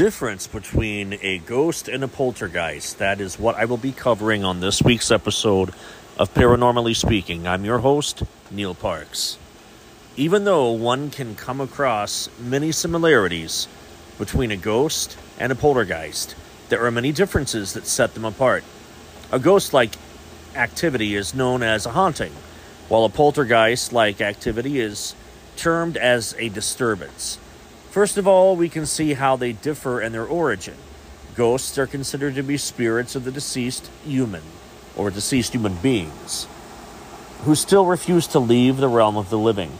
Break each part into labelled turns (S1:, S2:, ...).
S1: difference between a ghost and a poltergeist. That is what I will be covering on this week's episode of Paranormally Speaking. I'm your host, Neal Parks. Even though one can come across many similarities between a ghost and a poltergeist, there are many differences that set them apart. A ghost like activity is known as a haunting, while a poltergeist like activity is termed as a disturbance. First of all, we can see how they differ in their origin. Ghosts are considered to be spirits of the deceased human, or deceased human beings, who still refuse to leave the realm of the living.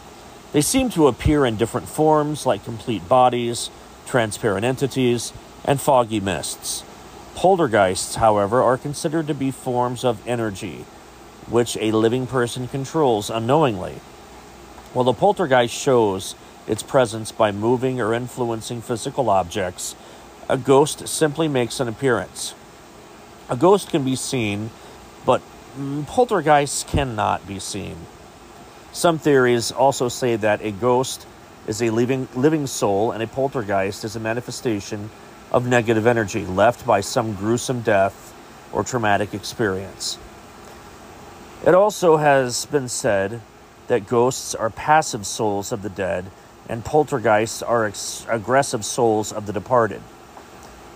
S1: They seem to appear in different forms, like complete bodies, transparent entities, and foggy mists. Poltergeists, however, are considered to be forms of energy, which a living person controls unknowingly. While the poltergeist shows its presence by moving or influencing physical objects, a ghost simply makes an appearance. A ghost can be seen, but mm, poltergeists cannot be seen. Some theories also say that a ghost is a living, living soul and a poltergeist is a manifestation of negative energy left by some gruesome death or traumatic experience. It also has been said that ghosts are passive souls of the dead and poltergeists are ex- aggressive souls of the departed.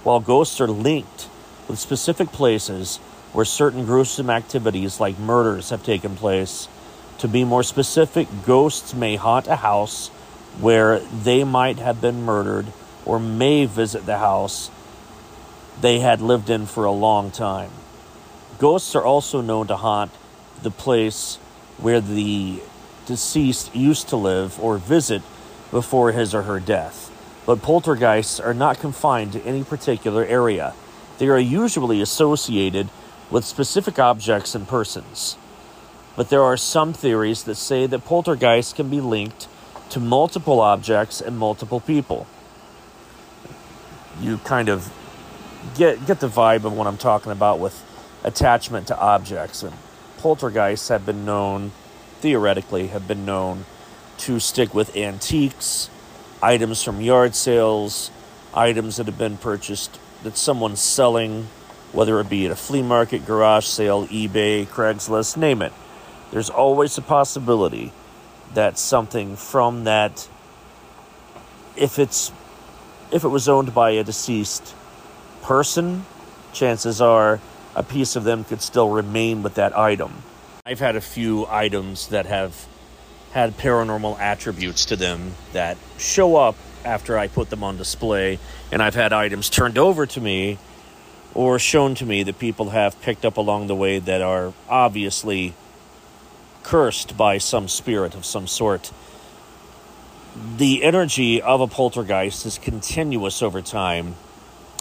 S1: While ghosts are linked with specific places where certain gruesome activities like murders have taken place, to be more specific, ghosts may haunt a house where they might have been murdered or may visit the house they had lived in for a long time. Ghosts are also known to haunt the place where the deceased used to live or visit before his or her death. But poltergeists are not confined to any particular area. They are usually associated with specific objects and persons. But there are some theories that say that poltergeists can be linked to multiple objects and multiple people. You kind of get get the vibe of what I'm talking about with attachment to objects and poltergeists have been known theoretically have been known to stick with antiques, items from yard sales, items that have been purchased that someone's selling, whether it be at a flea market, garage sale, eBay, Craigslist, name it. There's always a possibility that something from that if it's if it was owned by a deceased person, chances are a piece of them could still remain with that item. I've had a few items that have had paranormal attributes to them that show up after I put them on display, and I've had items turned over to me or shown to me that people have picked up along the way that are obviously cursed by some spirit of some sort. The energy of a poltergeist is continuous over time,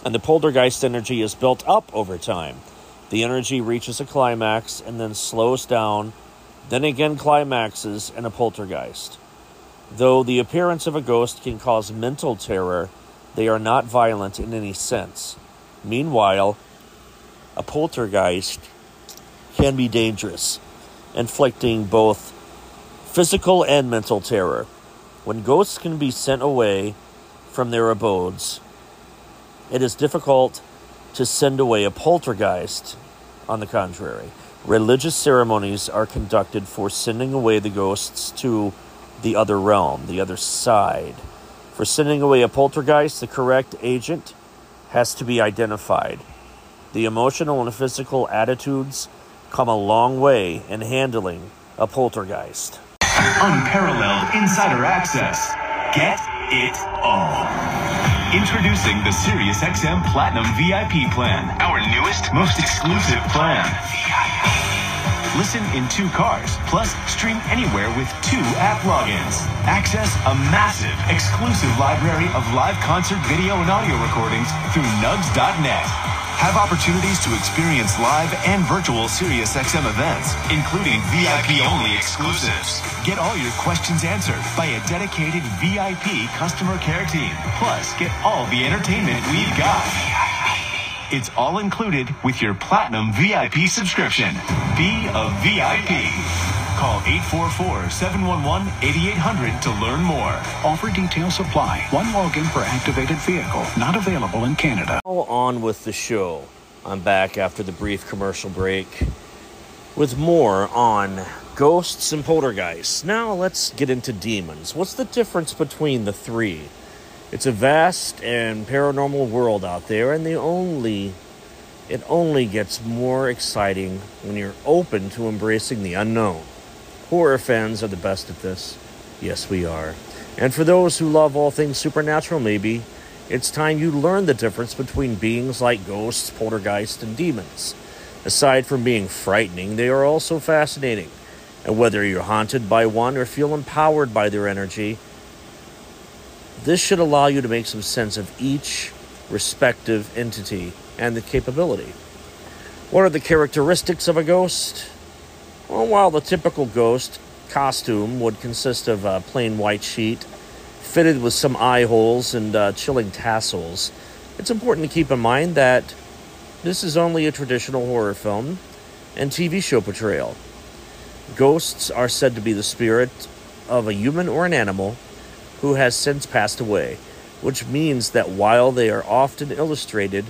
S1: and the poltergeist energy is built up over time. The energy reaches a climax and then slows down then again climaxes in a poltergeist. Though the appearance of a ghost can cause mental terror, they are not violent in any sense. Meanwhile, a poltergeist can be dangerous, inflicting both physical and mental terror. When ghosts can be sent away from their abodes, it is difficult to send away a poltergeist, on the contrary. Religious ceremonies are conducted for sending away the ghosts to the other realm, the other side. For sending away a poltergeist, the correct agent has to be identified. The emotional and physical attitudes come a long way in handling a poltergeist.
S2: Unparalleled insider access. Get it all. Introducing the SiriusXM Platinum VIP plan, our newest, most exclusive plan. Listen in two cars, plus stream anywhere with two app logins. Access a massive, exclusive library of live concert video and audio recordings through nugs.net. Have opportunities to experience live and virtual SiriusXM events, including VIP-only exclusives. Get all your questions answered by a dedicated VIP customer care team. Plus, get all the entertainment we've got. It's all included with your Platinum VIP subscription. Be a VIP. Call 844-711-8800 to learn more.
S3: Offer details apply. One login per activated vehicle. Not available in Canada.
S1: On with the show. I'm back after the brief commercial break with more on ghosts and poltergeists. Now let's get into demons. What's the difference between the three? It's a vast and paranormal world out there, and the only it only gets more exciting when you're open to embracing the unknown. Horror fans are the best at this. Yes, we are. And for those who love all things supernatural, maybe, it's time you learn the difference between beings like ghosts, poltergeists, and demons. Aside from being frightening, they are also fascinating. And whether you're haunted by one or feel empowered by their energy, this should allow you to make some sense of each respective entity and the capability. What are the characteristics of a ghost? Well, while the typical ghost costume would consist of a plain white sheet fitted with some eye holes and uh, chilling tassels, it's important to keep in mind that this is only a traditional horror film and TV show portrayal. Ghosts are said to be the spirit of a human or an animal who has since passed away, which means that while they are often illustrated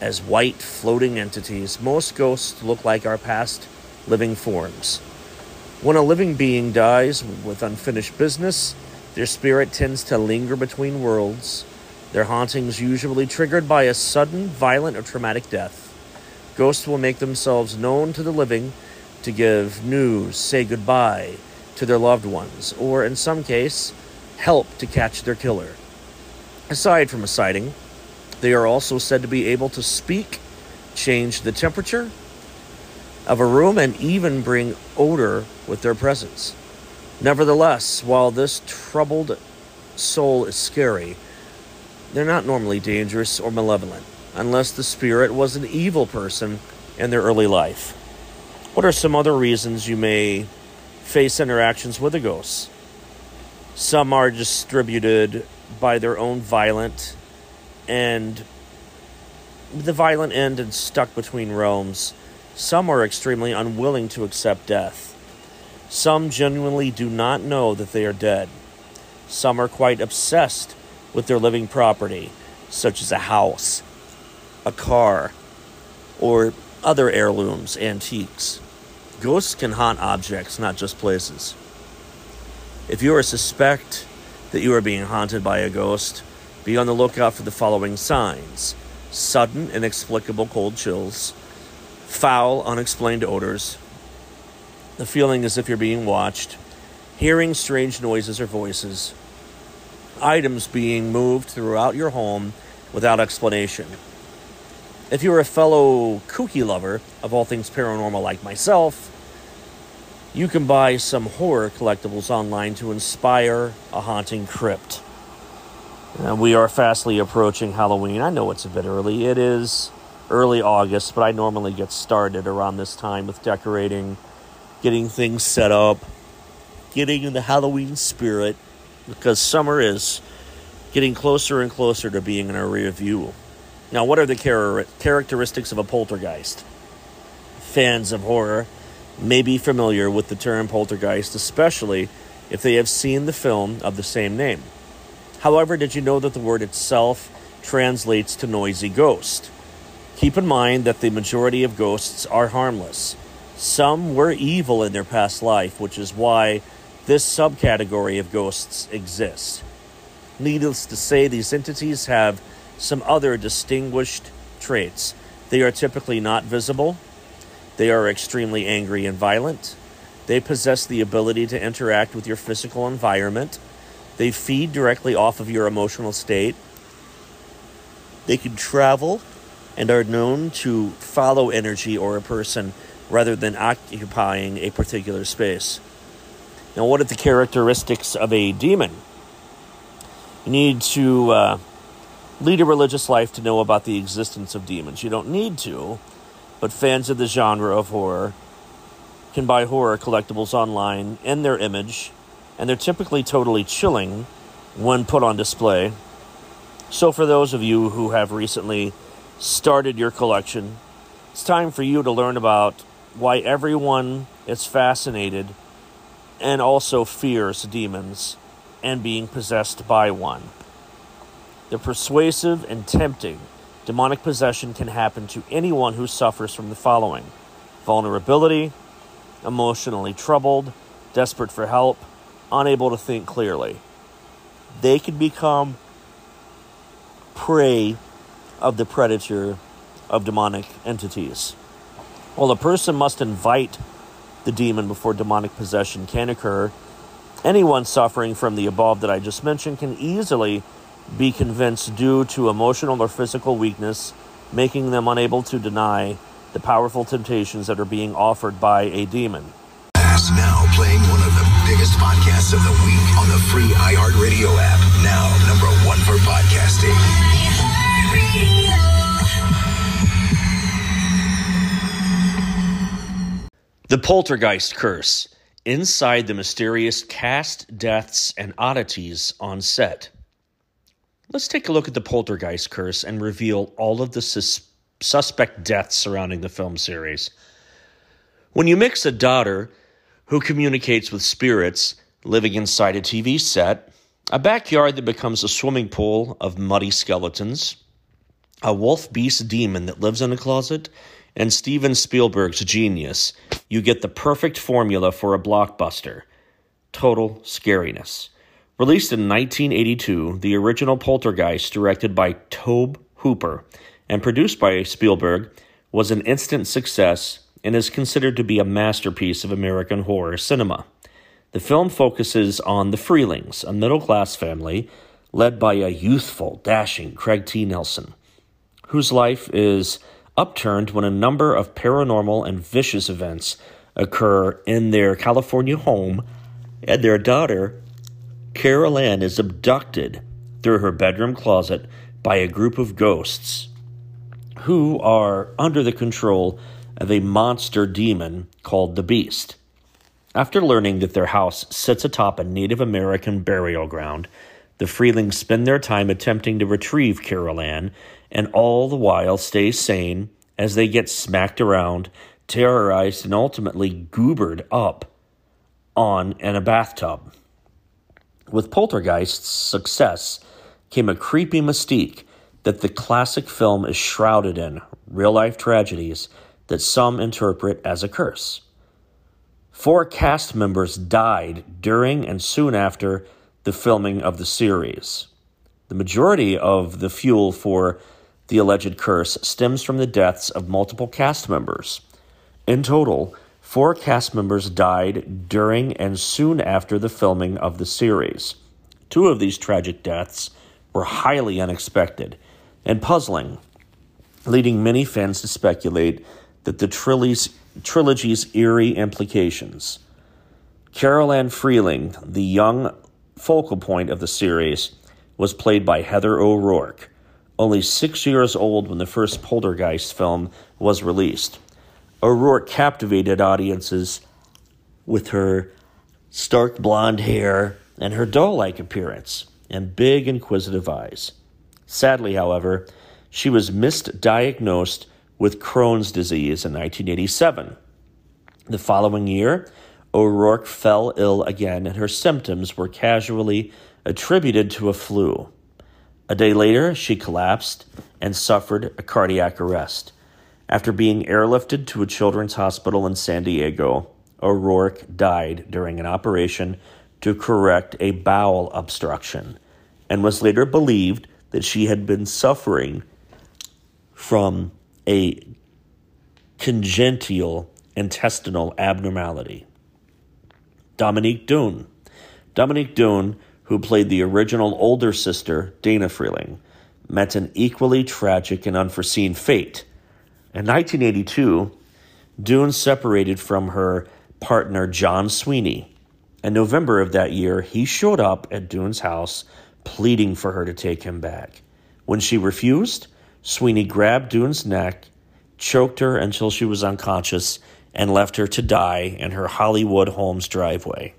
S1: as white floating entities, most ghosts look like our past living forms. When a living being dies with unfinished business, their spirit tends to linger between worlds, their hauntings usually triggered by a sudden, violent, or traumatic death. Ghosts will make themselves known to the living to give news, say goodbye to their loved ones, or in some case, help to catch their killer. Aside from a sighting, they are also said to be able to speak, change the temperature of a room, and even bring odor with their presence. Nevertheless, while this troubled soul is scary, they're not normally dangerous or malevolent, unless the spirit was an evil person in their early life. What are some other reasons you may face interactions with a ghost? Some are distributed by their own violent and the violent end and stuck between realms. Some are extremely unwilling to accept death. Some genuinely do not know that they are dead. Some are quite obsessed with their living property, such as a house, a car, or other heirlooms, antiques. Ghosts can haunt objects, not just places. If you are suspect that you are being haunted by a ghost, be on the lookout for the following signs sudden, inexplicable cold chills, foul, unexplained odors, the feeling as if you're being watched, hearing strange noises or voices, items being moved throughout your home without explanation. If you're a fellow kooky lover of all things paranormal like myself, you can buy some horror collectibles online to inspire a haunting crypt. Uh, we are fastly approaching Halloween. I know it's a bit early. It is early August, but I normally get started around this time with decorating, getting things set up, getting in the Halloween spirit because summer is getting closer and closer to being in our rear view. Now, what are the char- characteristics of a poltergeist? Fans of horror may be familiar with the term poltergeist, especially if they have seen the film of the same name. However, did you know that the word itself translates to noisy ghost? Keep in mind that the majority of ghosts are harmless. Some were evil in their past life, which is why this subcategory of ghosts exists. Needless to say, these entities have some other distinguished traits. They are typically not visible, they are extremely angry and violent, they possess the ability to interact with your physical environment they feed directly off of your emotional state. They can travel and are known to follow energy or a person rather than occupying a particular space. Now, what are the characteristics of a demon? You need to uh, lead a religious life to know about the existence of demons. You don't need to, but fans of the genre of horror can buy horror collectibles online in their image and they're typically totally chilling when put on display. So, for those of you who have recently started your collection, it's time for you to learn about why everyone is fascinated and also fears demons and being possessed by one. The persuasive and tempting demonic possession can happen to anyone who suffers from the following vulnerability, emotionally troubled, desperate for help, unable to think clearly. They can become prey of the predator of demonic entities. While a person must invite the demon before demonic possession can occur, anyone suffering from the above that I just mentioned can easily be convinced due to emotional or physical weakness, making them unable to deny the powerful temptations that are being offered by a demon.
S4: Now playing one of the biggest podcasts of the week on the free iHeartRadio app. Now number one for podcasting.
S1: The Poltergeist Curse Inside the Mysterious Cast Deaths and Oddities on Set. Let's take a look at the Poltergeist Curse and reveal all of the sus- suspect deaths surrounding the film series. When you mix a daughter who communicates with spirits living inside a TV set, a backyard that becomes a swimming pool of muddy skeletons, a wolf beast demon that lives in a closet, and Steven Spielberg's genius, you get the perfect formula for a blockbuster total scariness. Released in 1982, the original Poltergeist, directed by Tobe Hooper and produced by Spielberg, was an instant success and is considered to be a masterpiece of American horror cinema. The film focuses on the Freelings, a middle class family led by a youthful, dashing Craig T. Nelson, whose life is upturned when a number of paranormal and vicious events occur in their California home, and their daughter, Carol Ann, is abducted through her bedroom closet by a group of ghosts who are under the control of a monster demon called the Beast. After learning that their house sits atop a Native American burial ground, the Freelings spend their time attempting to retrieve Carol Ann and all the while stay sane as they get smacked around, terrorized, and ultimately goobered up on in a bathtub. With Poltergeist's success came a creepy mystique that the classic film is shrouded in real life tragedies that some interpret as a curse. Four cast members died during and soon after the filming of the series. The majority of the fuel for the alleged curse stems from the deaths of multiple cast members. In total, four cast members died during and soon after the filming of the series. Two of these tragic deaths were highly unexpected and puzzling, leading many fans to speculate that the trilogy's, trilogy's eerie implications. Carol Ann Freeling, the young focal point of the series, was played by Heather O'Rourke only six years old when the first Poltergeist film was released. O'Rourke captivated audiences with her stark blonde hair and her doll like appearance and big, inquisitive eyes. Sadly, however, she was misdiagnosed with Crohn's disease in 1987. The following year, O'Rourke fell ill again, and her symptoms were casually attributed to a flu. A day later, she collapsed and suffered a cardiac arrest. After being airlifted to a children's hospital in San Diego, O'Rourke died during an operation to correct a bowel obstruction and was later believed that she had been suffering from a congenital intestinal abnormality. Dominique Dunne. Dominique Dunne who played the original older sister, Dana Freeling, met an equally tragic and unforeseen fate. In 1982, Dunne separated from her partner, John Sweeney. In November of that year, he showed up at Dunne's house pleading for her to take him back. When she refused, Sweeney grabbed Dunne's neck, choked her until she was unconscious, and left her to die in her Hollywood home's driveway.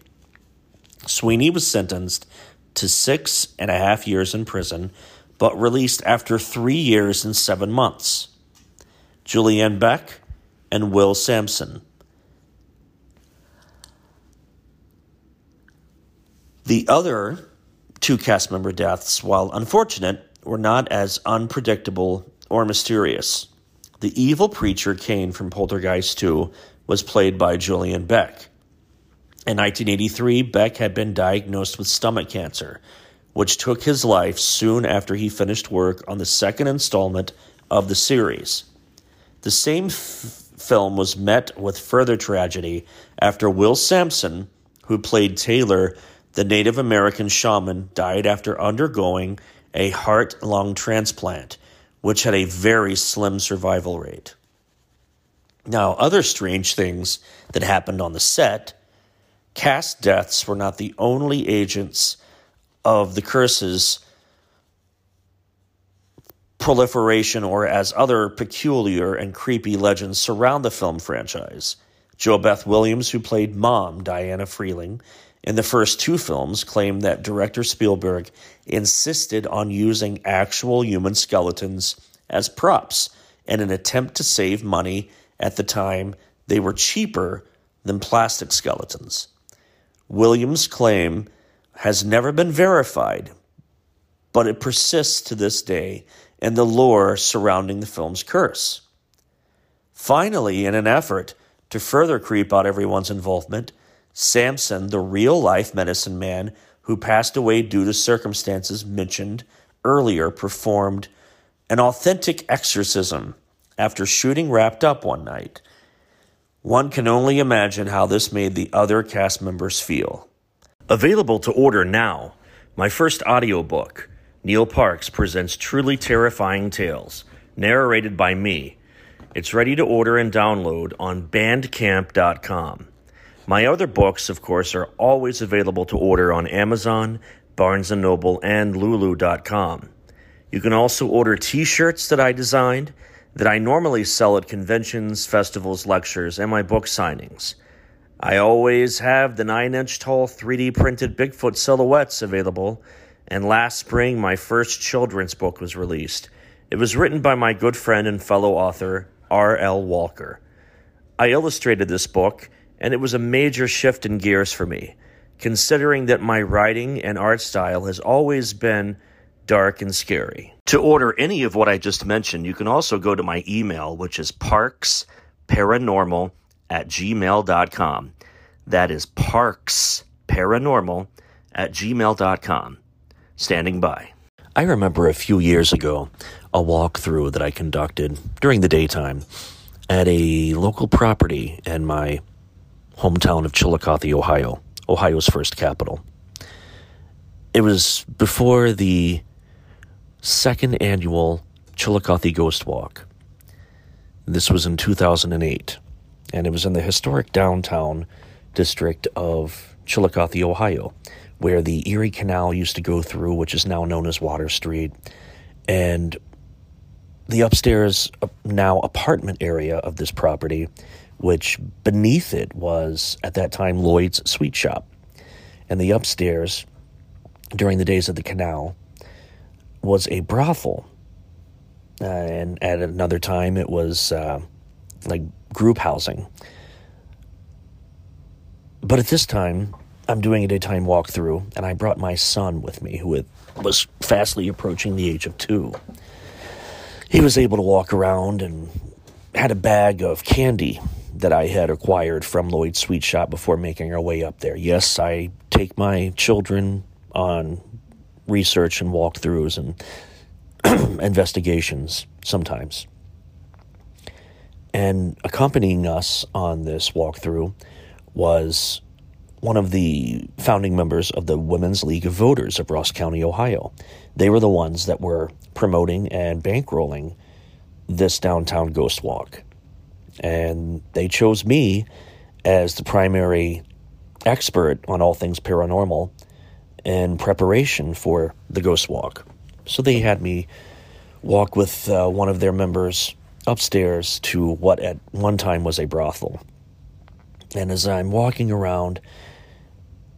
S1: Sweeney was sentenced to six and a half years in prison, but released after three years and seven months. Julianne Beck and Will Sampson. The other two cast member deaths, while unfortunate, were not as unpredictable or mysterious. The evil preacher Cain from Poltergeist 2 was played by Julian Beck. In 1983, Beck had been diagnosed with stomach cancer, which took his life soon after he finished work on the second installment of the series. The same f- film was met with further tragedy after Will Sampson, who played Taylor, the Native American shaman, died after undergoing a heart lung transplant, which had a very slim survival rate. Now, other strange things that happened on the set cast deaths were not the only agents of the curses proliferation or as other peculiar and creepy legends surround the film franchise. JoBeth Williams, who played Mom, Diana Freeling, in the first two films, claimed that director Spielberg insisted on using actual human skeletons as props in an attempt to save money at the time they were cheaper than plastic skeletons. Williams' claim has never been verified, but it persists to this day in the lore surrounding the film's curse. Finally, in an effort to further creep out everyone's involvement, Sampson, the real life medicine man who passed away due to circumstances mentioned earlier, performed an authentic exorcism after shooting wrapped up one night. One can only imagine how this made the other cast members feel. Available to order now, my first audiobook, Neal Parks presents Truly Terrifying Tales, narrated by me. It's ready to order and download on bandcamp.com. My other books, of course, are always available to order on Amazon, Barnes & Noble, and lulu.com. You can also order t-shirts that I designed that I normally sell at conventions, festivals, lectures, and my book signings. I always have the 9-inch tall 3D printed Bigfoot silhouettes available and last spring my first children's book was released. It was written by my good friend and fellow author, R.L. Walker. I illustrated this book, and it was a major shift in gears for me, considering that my writing and art style has always been dark and scary. To order any of what I just mentioned, you can also go to my email, which is parksparanormal at gmail.com. That is parksparanormal at gmail.com standing by. I remember a few years ago a walkthrough that I conducted during the daytime at a local property in my hometown of Chillicothe, Ohio, Ohio's first capital. It was before the second annual Chillicothe Ghost Walk. This was in 2008, and it was in the historic downtown district of Chillicothe, Ohio where the Erie Canal used to go through, which is now known as Water Street, and the upstairs now apartment area of this property, which beneath it was at that time Lloyd's Sweet Shop. And the upstairs, during the days of the canal, was a brothel. Uh, and at another time, it was uh, like group housing. But at this time, I'm doing a daytime walkthrough, and I brought my son with me, who was fastly approaching the age of two. He was able to walk around and had a bag of candy that I had acquired from Lloyd's Sweet Shop before making our way up there. Yes, I take my children on research and walkthroughs and investigations sometimes. And accompanying us on this walkthrough was one of the founding members of the Women's League of Voters of Ross County, Ohio. They were the ones that were promoting and bankrolling this downtown ghost walk. And they chose me as the primary expert on all things paranormal in preparation for the ghost walk. So they had me walk with uh, one of their members upstairs to what at one time was a brothel. And as I'm walking around,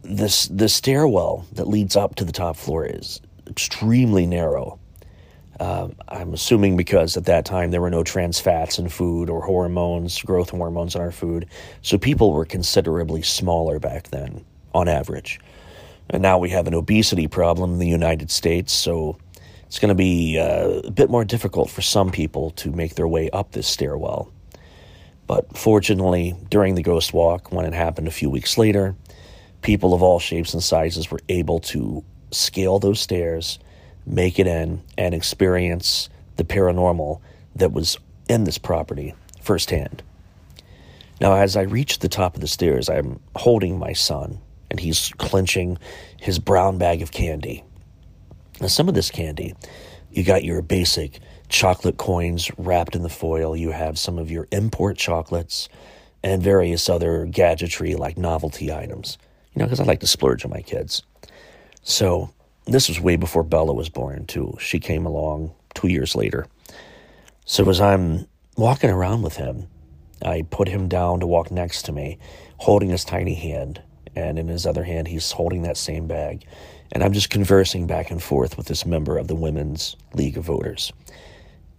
S1: this the stairwell that leads up to the top floor is extremely narrow. Um, I'm assuming because at that time there were no trans fats in food or hormones, growth hormones in our food, so people were considerably smaller back then, on average. And now we have an obesity problem in the United States, so it's going to be uh, a bit more difficult for some people to make their way up this stairwell. But fortunately, during the ghost walk, when it happened a few weeks later, people of all shapes and sizes were able to scale those stairs, make it in, and experience the paranormal that was in this property firsthand. Now, as I reach the top of the stairs, I'm holding my son, and he's clenching his brown bag of candy. Now, some of this candy, you got your basic chocolate coins wrapped in the foil, you have some of your import chocolates, and various other gadgetry like novelty items. You know, because I like to splurge on my kids. So, this was way before Bella was born, too. She came along two years later. So, as I'm walking around with him, I put him down to walk next to me, holding his tiny hand, and in his other hand, he's holding that same bag. And I'm just conversing back and forth with this member of the Women's League of Voters.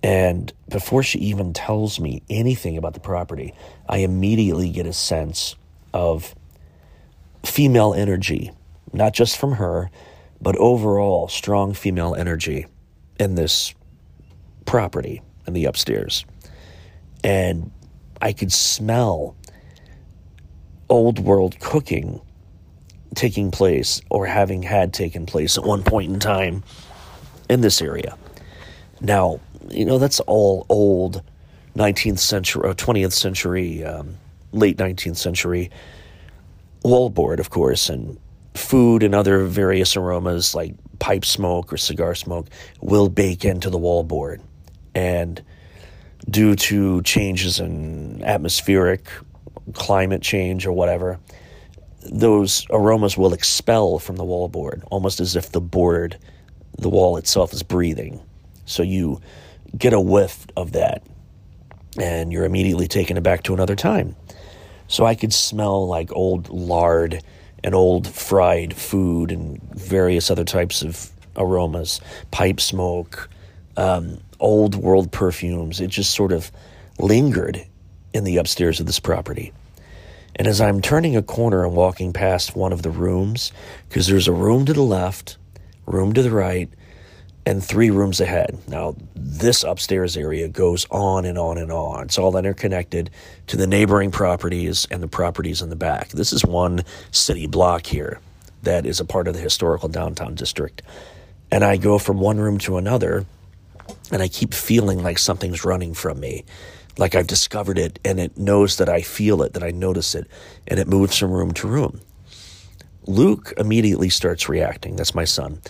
S1: And before she even tells me anything about the property, I immediately get a sense of female energy, not just from her, but overall strong female energy in this property in the upstairs. And I could smell old world cooking taking place or having had taken place at one point in time in this area. Now, you know, that's all old 19th century or 20th century, um, late 19th century wallboard, of course, and food and other various aromas like pipe smoke or cigar smoke will bake into the wallboard. And due to changes in atmospheric climate change or whatever, those aromas will expel from the wallboard, almost as if the board, the wall itself, is breathing. So you get a whiff of that, and you're immediately taken back to another time. So I could smell like old lard and old fried food and various other types of aromas, pipe smoke, um, old world perfumes. It just sort of lingered in the upstairs of this property. And as I'm turning a corner and walking past one of the rooms, because there's a room to the left, room to the right, and three rooms ahead. Now, this upstairs area goes on and on and on. It's all interconnected to the neighboring properties and the properties in the back. This is one city block here that is a part of the historical downtown district. And I go from one room to another, and I keep feeling like something's running from me. Like I've discovered it, and it knows that I feel it, that I notice it, and it moves from room to room. Luke immediately starts reacting. That's my son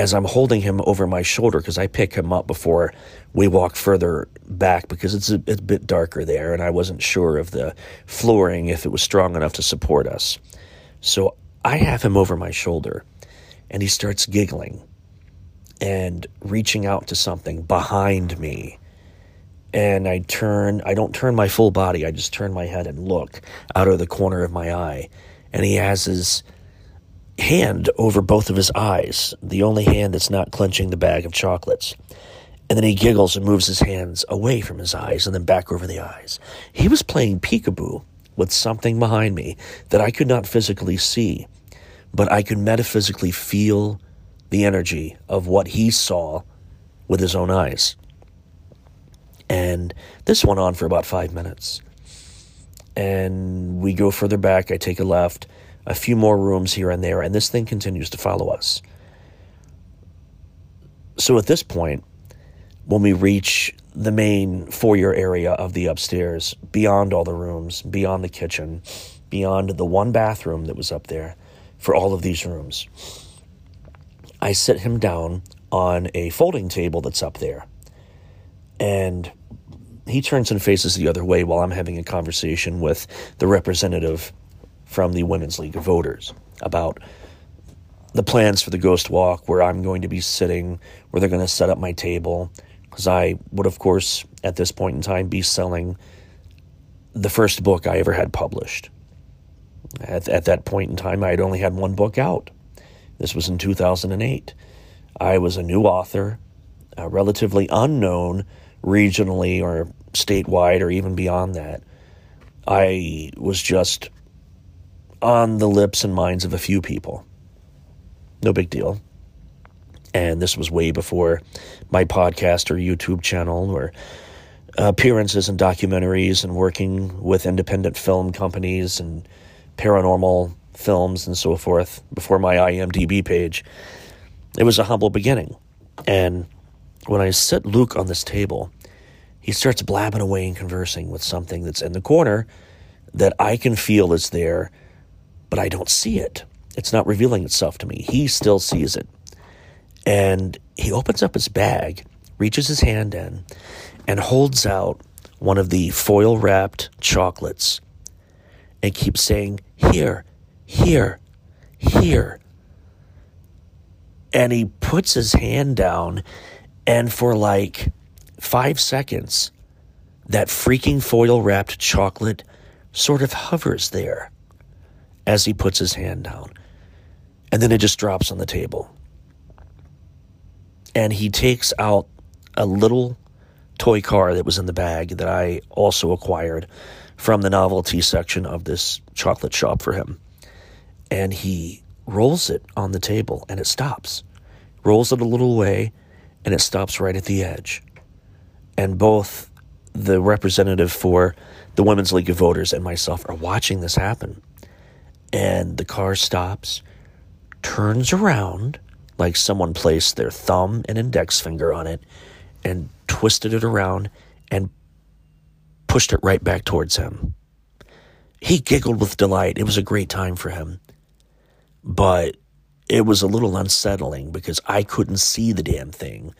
S1: as I'm holding him over my shoulder because I pick him up before we walk further back because it's a, it's a bit darker there and I wasn't sure of the flooring if it was strong enough to support us. So I have him over my shoulder and he starts giggling and reaching out to something behind me. And I turn, I don't turn my full body, I just turn my head and look out of the corner of my eye. And he has his hand over both of his eyes, the only hand that's not clenching the bag of chocolates. And then he giggles and moves his hands away from his eyes and then back over the eyes. He was playing peekaboo with something behind me that I could not physically see, but I could metaphysically feel the energy of what he saw with his own eyes. And this went on for about five minutes. And we go further back. I take a left a few more rooms here and there, and this thing continues to follow us. So at this point, when we reach the main foyer area of the upstairs, beyond all the rooms, beyond the kitchen, beyond the one bathroom that was up there for all of these rooms, I sit him down on a folding table that's up there. And he turns and faces the other way while I'm having a conversation with the representative from the Women's League of Voters about the plans for the Ghost Walk, where I'm going to be sitting, where they're going to set up my table. Because I would, of course, at this point in time, be selling the first book I ever had published. At, at that point in time, I had only had one book out. This was in 2008. I was a new author, relatively unknown regionally or statewide or even beyond that. I was just on the lips and minds of a few people. no big deal. And this was way before my podcast or YouTube channel or appearances in documentaries and working with independent film companies and paranormal films and so forth before my IMDb page. It was a humble beginning. And when I set Luke on this table, he starts blabbing away and conversing with something that's in the corner that I can feel is there, but I don't see it. It's not revealing itself to me. He still sees it. And he opens up his bag, reaches his hand in, and holds out one of the foil wrapped chocolates and keeps saying, Here, here, here. And he puts his hand down, and for like five seconds, that freaking foil wrapped chocolate sort of hovers there as he puts his hand down. And then it just drops on the table. And he takes out a little toy car that was in the bag that I also acquired from the novelty section of this chocolate shop for him. And he rolls it on the table and it stops. Rolls it a little way and it stops right at the edge. And both the representative for the Women's League of Voters and myself are watching this happen. And the car stops, turns around like someone placed their thumb and index finger on it and twisted it around and pushed it right back towards him. He giggled with delight. It was a great time for him. But it was a little unsettling because I couldn't see the damn thing.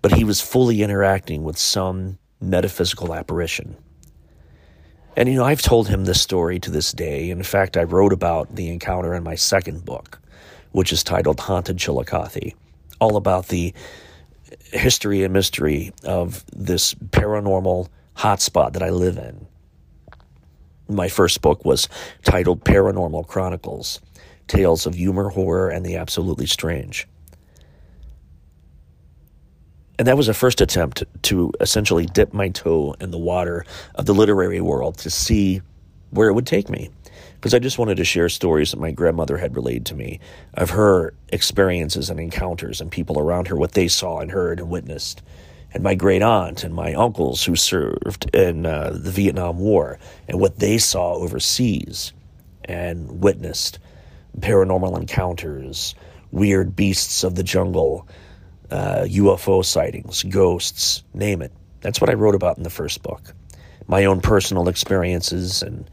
S1: But he was fully interacting with some metaphysical apparition. And, you know, I've told him this story to this day. In fact, I wrote about the encounter in my second book, which is titled Haunted Chillicothe, all about the history and mystery of this paranormal hotspot that I live in. My first book was titled Paranormal Chronicles Tales of Humor, Horror, and the Absolutely Strange. And that was a first attempt to essentially dip my toe in the water of the literary world to see where it would take me. Because I just wanted to share stories that my grandmother had relayed to me of her experiences and encounters and people around her, what they saw and heard and witnessed. And my great aunt and my uncles who served in uh, the Vietnam War and what they saw overseas and witnessed paranormal encounters, weird beasts of the jungle, uh, UFO sightings, ghosts, name it. That's what I wrote about in the first book. My own personal experiences, and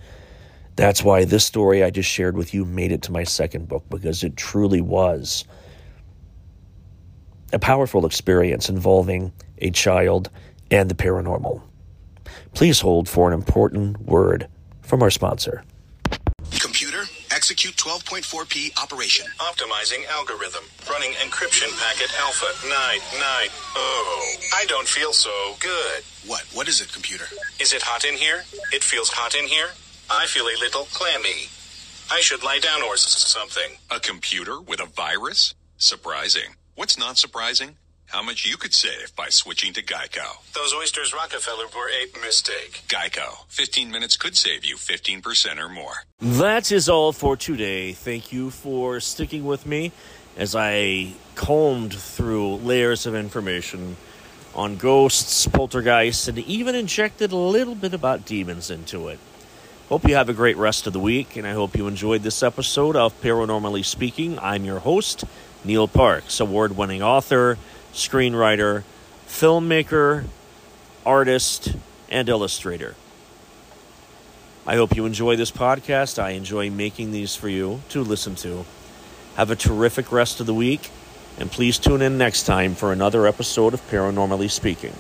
S1: that's why this story I just shared with you made it to my second book because it truly was a powerful experience involving a child and the paranormal. Please hold for an important word from our sponsor.
S4: Execute 12.4p operation.
S5: Optimizing algorithm. Running encryption packet alpha 990. I don't feel so good.
S4: What? What is it, computer?
S5: Is it hot in here? It feels hot in here. I feel a little clammy. I should lie down or something.
S6: A computer with a virus? Surprising. What's not surprising? How much you could save by switching to Geico.
S5: Those oysters Rockefeller were a mistake.
S6: Geico. 15 minutes could save you 15% or more.
S1: That is all for today. Thank you for sticking with me as I combed through layers of information on ghosts, poltergeists, and even injected a little bit about demons into it. Hope you have a great rest of the week, and I hope you enjoyed this episode of Paranormally Speaking. I'm your host, Neal Parks, award winning author screenwriter, filmmaker, artist, and illustrator. I hope you enjoy this podcast. I enjoy making these for you to listen to. Have a terrific rest of the week, and please tune in next time for another episode of Paranormally Speaking.